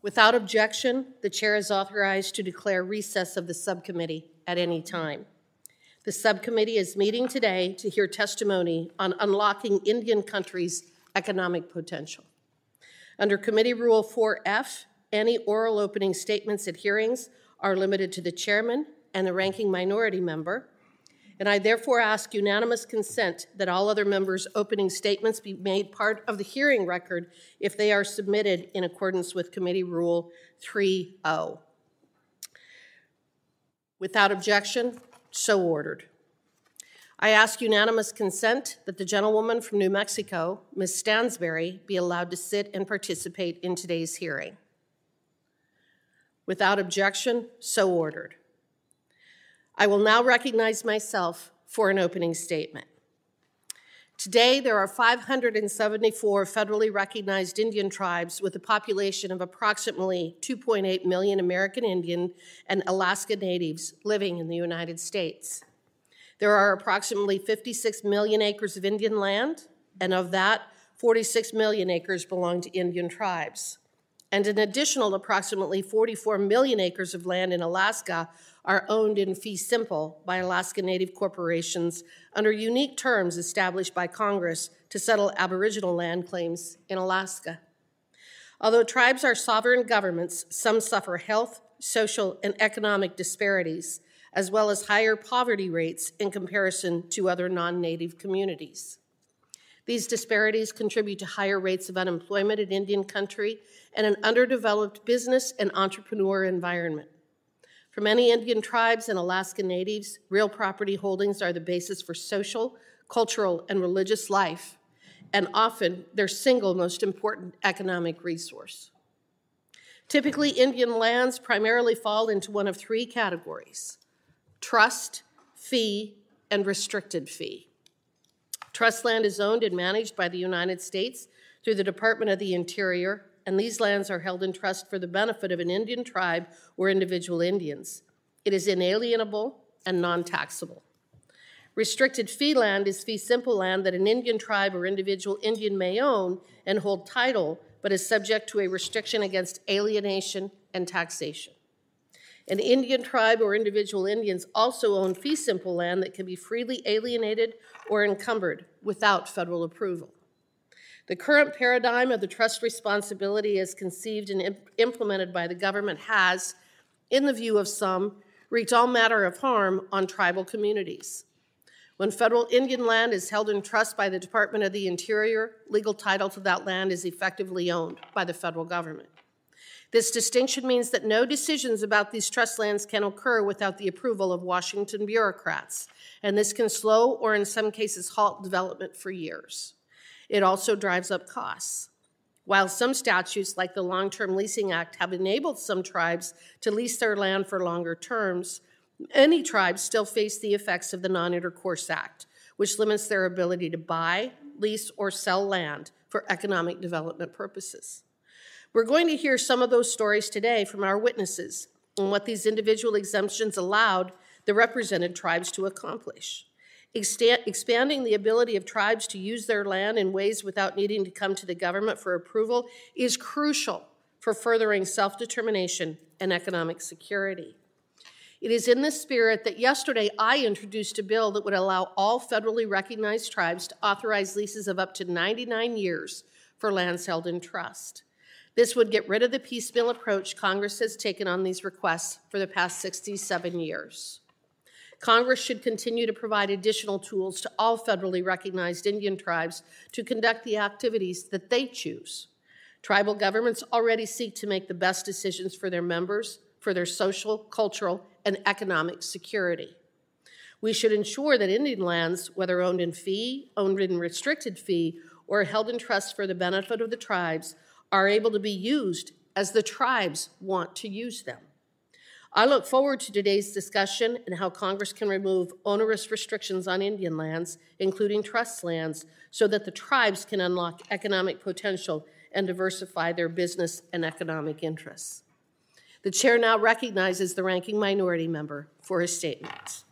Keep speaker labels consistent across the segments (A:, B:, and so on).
A: Without objection, the chair is authorized to declare recess of the subcommittee at any time. The subcommittee is meeting today to hear testimony on unlocking Indian country's economic potential. Under Committee Rule 4F, any oral opening statements at hearings are limited to the chairman and the ranking minority member, and I therefore ask unanimous consent that all other members' opening statements be made part of the hearing record if they are submitted in accordance with Committee Rule 3.0. Without objection, so ordered. I ask unanimous consent that the gentlewoman from New Mexico, Ms. Stansbury, be allowed to sit and participate in today's hearing. Without objection, so ordered. I will now recognize myself for an opening statement. Today, there are 574 federally recognized Indian tribes with a population of approximately 2.8 million American Indian and Alaska Natives living in the United States. There are approximately 56 million acres of Indian land, and of that, 46 million acres belong to Indian tribes. And an additional approximately 44 million acres of land in Alaska are owned in fee simple by Alaska Native corporations under unique terms established by Congress to settle Aboriginal land claims in Alaska. Although tribes are sovereign governments, some suffer health, social, and economic disparities, as well as higher poverty rates in comparison to other non native communities. These disparities contribute to higher rates of unemployment in Indian country and an underdeveloped business and entrepreneur environment. For many Indian tribes and Alaska Natives, real property holdings are the basis for social, cultural, and religious life, and often their single most important economic resource. Typically, Indian lands primarily fall into one of three categories trust, fee, and restricted fee. Trust land is owned and managed by the United States through the Department of the Interior and these lands are held in trust for the benefit of an Indian tribe or individual Indians. It is inalienable and non taxable. Restricted fee land is fee simple land that an Indian tribe or individual Indian may own and hold title, but is subject to a restriction against alienation and taxation. An Indian tribe or individual Indians also own fee simple land that can be freely alienated or encumbered without federal approval. The current paradigm of the trust responsibility as conceived and imp- implemented by the government has, in the view of some, wreaked all matter of harm on tribal communities. When federal Indian land is held in trust by the Department of the Interior, legal title to that land is effectively owned by the federal government. This distinction means that no decisions about these trust lands can occur without the approval of Washington bureaucrats, and this can slow or, in some cases, halt development for years. It also drives up costs. While some statutes, like the Long Term Leasing Act, have enabled some tribes to lease their land for longer terms, many tribes still face the effects of the Non Intercourse Act, which limits their ability to buy, lease, or sell land for economic development purposes. We're going to hear some of those stories today from our witnesses and what these individual exemptions allowed the represented tribes to accomplish expanding the ability of tribes to use their land in ways without needing to come to the government for approval is crucial for furthering self determination and economic security. It is in this spirit that yesterday I introduced a bill that would allow all federally recognized tribes to authorize leases of up to 99 years for lands held in trust. This would get rid of the piecemeal approach Congress has taken on these requests for the past 67 years. Congress should continue to provide additional tools to all federally recognized Indian tribes to conduct the activities that they choose. Tribal governments already seek to make the best decisions for their members, for their social, cultural, and economic security. We should ensure that Indian lands, whether owned in fee, owned in restricted fee, or held in trust for the benefit of the tribes, are able to be used as the tribes want to use them. I look forward to today's discussion and how Congress can remove onerous restrictions on Indian lands, including trust lands, so that the tribes can unlock economic potential and diversify their business and economic interests. The chair now recognizes the ranking minority member for his statement.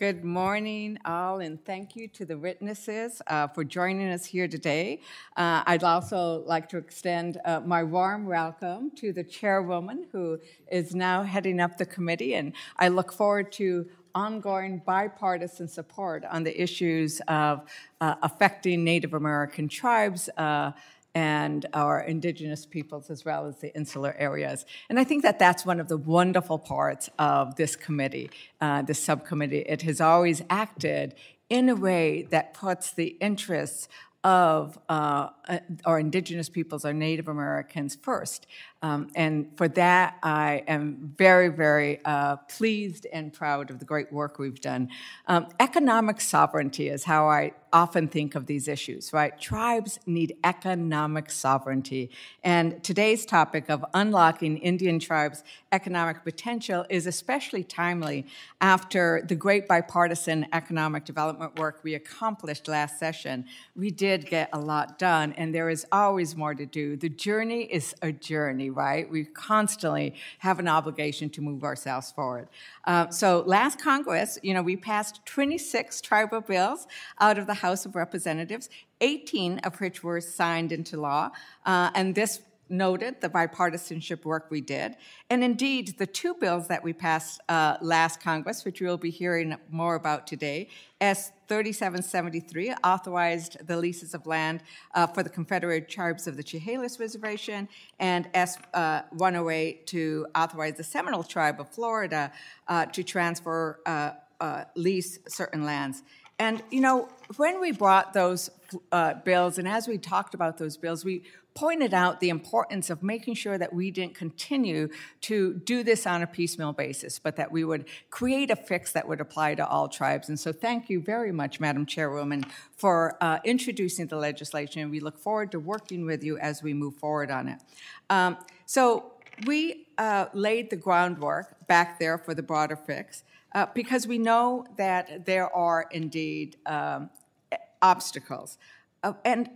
B: Good morning, all, and thank you to the witnesses uh, for joining us here today. Uh, I'd also like to extend uh, my warm welcome to the chairwoman who is now heading up the committee, and I look forward to ongoing bipartisan support on the issues of uh, affecting Native American tribes uh, and our indigenous peoples as well as the insular areas. And I think that that's one of the wonderful parts of this committee, uh, this subcommittee. It has always acted in a way that puts the interests of uh, uh our indigenous peoples, our Native Americans first. Um, and for that, I am very, very uh, pleased and proud of the great work we've done. Um, economic sovereignty is how I often think of these issues, right? Tribes need economic sovereignty. And today's topic of unlocking Indian tribes' economic potential is especially timely after the great bipartisan economic development work we accomplished last session. We did get a lot done, and there is always more to do. The journey is a journey right? We constantly have an obligation to move ourselves forward. Uh, so last Congress, you know, we passed 26 tribal bills out of the House of Representatives, 18 of which were signed into law, uh, and this noted the bipartisanship work we did. And indeed, the two bills that we passed uh, last Congress, which we'll be hearing more about today, S 3773 authorized the leases of land uh, for the Confederate Tribes of the Chehalis Reservation, and S uh, 108 to authorize the Seminole Tribe of Florida uh, to transfer uh, uh, lease certain lands. And you know, when we brought those uh, bills, and as we talked about those bills, we pointed out the importance of making sure that we didn't continue to do this on a piecemeal basis, but that we would create a fix that would apply to all tribes. And so, thank you very much, Madam Chairwoman, for uh, introducing the legislation. We look forward to working with you as we move forward on it. Um, so, we uh, laid the groundwork back there for the broader fix. Uh, because we know that there are indeed um, obstacles. Uh, and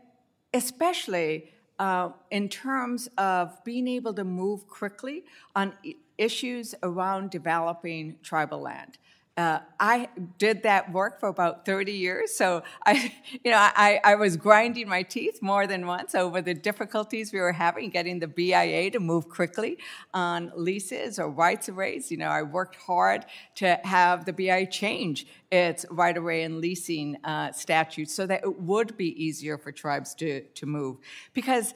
B: especially uh, in terms of being able to move quickly on issues around developing tribal land. Uh, I did that work for about 30 years, so I, you know, I, I was grinding my teeth more than once over the difficulties we were having getting the BIA to move quickly on leases or rights of ways. You know, I worked hard to have the BIA change its right of way and leasing uh, statutes so that it would be easier for tribes to to move because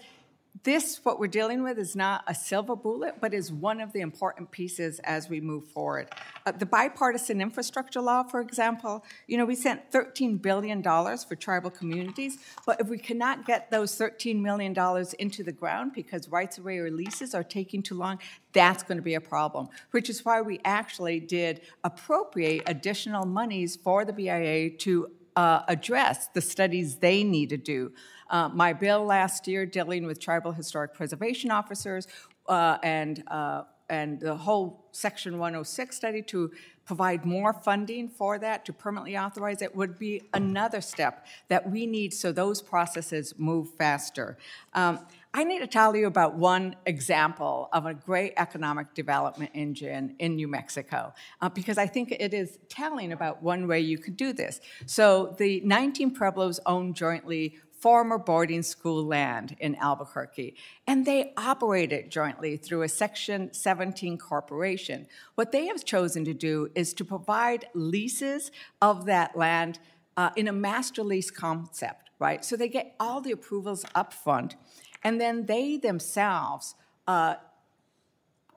B: this, what we're dealing with, is not a silver bullet, but is one of the important pieces as we move forward. Uh, the bipartisan infrastructure law, for example, you know, we sent $13 billion for tribal communities, but if we cannot get those $13 million into the ground because rights of way or leases are taking too long, that's going to be a problem, which is why we actually did appropriate additional monies for the BIA to uh, address the studies they need to do. Uh, my bill last year dealing with tribal historic preservation officers uh, and uh, and the whole Section 106 study to provide more funding for that to permanently authorize it would be another step that we need so those processes move faster. Um, I need to tell you about one example of a great economic development engine in New Mexico uh, because I think it is telling about one way you could do this. So the 19 Pueblos own jointly former boarding school land in Albuquerque, and they operate it jointly through a Section 17 corporation. What they have chosen to do is to provide leases of that land uh, in a master lease concept, right? So they get all the approvals up front, and then they themselves uh,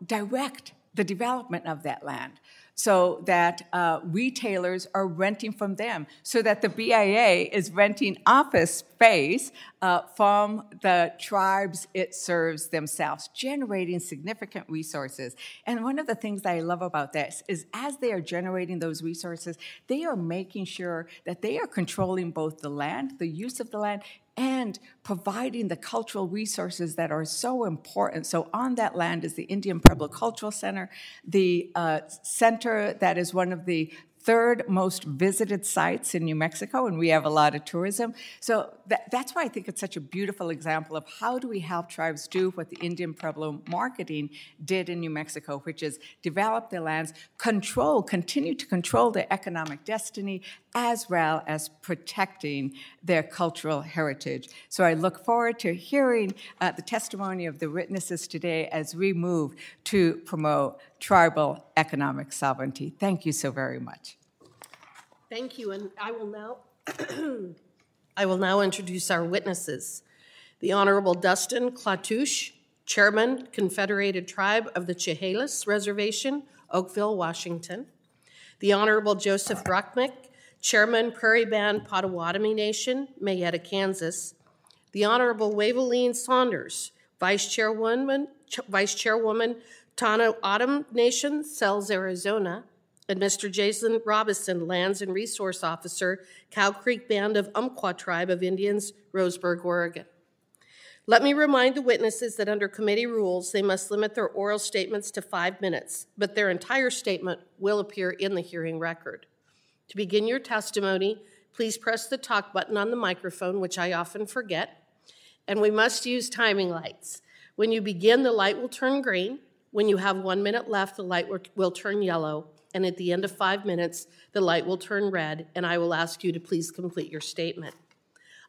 B: direct the development of that land so that uh, retailers are renting from them, so that the BIA is renting office space uh, from the tribes it serves themselves, generating significant resources. And one of the things I love about this is as they are generating those resources, they are making sure that they are controlling both the land, the use of the land, and providing the cultural resources that are so important. So, on that land is the Indian Pueblo Cultural Center, the uh, center that is one of the third most visited sites in New Mexico, and we have a lot of tourism. So that, that's why I think it's such a beautiful example of how do we help tribes do what the Indian Pueblo marketing did in New Mexico, which is develop their lands, control, continue to control their economic destiny, as well as protecting their cultural heritage. So I look forward to hearing uh, the testimony of the witnesses today as we move to promote tribal economic sovereignty. Thank you so very much.
A: Thank you, and I will now I will now introduce our witnesses. The Honorable Dustin Klatush, Chairman, Confederated Tribe of the Chehalis Reservation, Oakville, Washington. The Honorable Joseph Rupnick, Chairman, Prairie Band Potawatomi Nation, Mayetta, Kansas. The Honorable Wavalene Saunders, Vice Chairwoman, Ch- Vice Chairwoman, Tohono O'odham Nation, Sells, Arizona. And Mr. Jason Robison, Lands and Resource Officer, Cow Creek Band of Umpqua Tribe of Indians, Roseburg, Oregon. Let me remind the witnesses that under committee rules, they must limit their oral statements to five minutes, but their entire statement will appear in the hearing record. To begin your testimony, please press the talk button on the microphone, which I often forget, and we must use timing lights. When you begin, the light will turn green. When you have one minute left, the light will turn yellow, and at the end of five minutes, the light will turn red, and I will ask you to please complete your statement.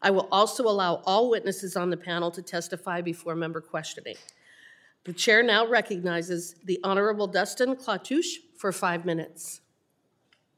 A: I will also allow all witnesses on the panel to testify before member questioning. The chair now recognizes the Honorable Dustin Klatush for five minutes.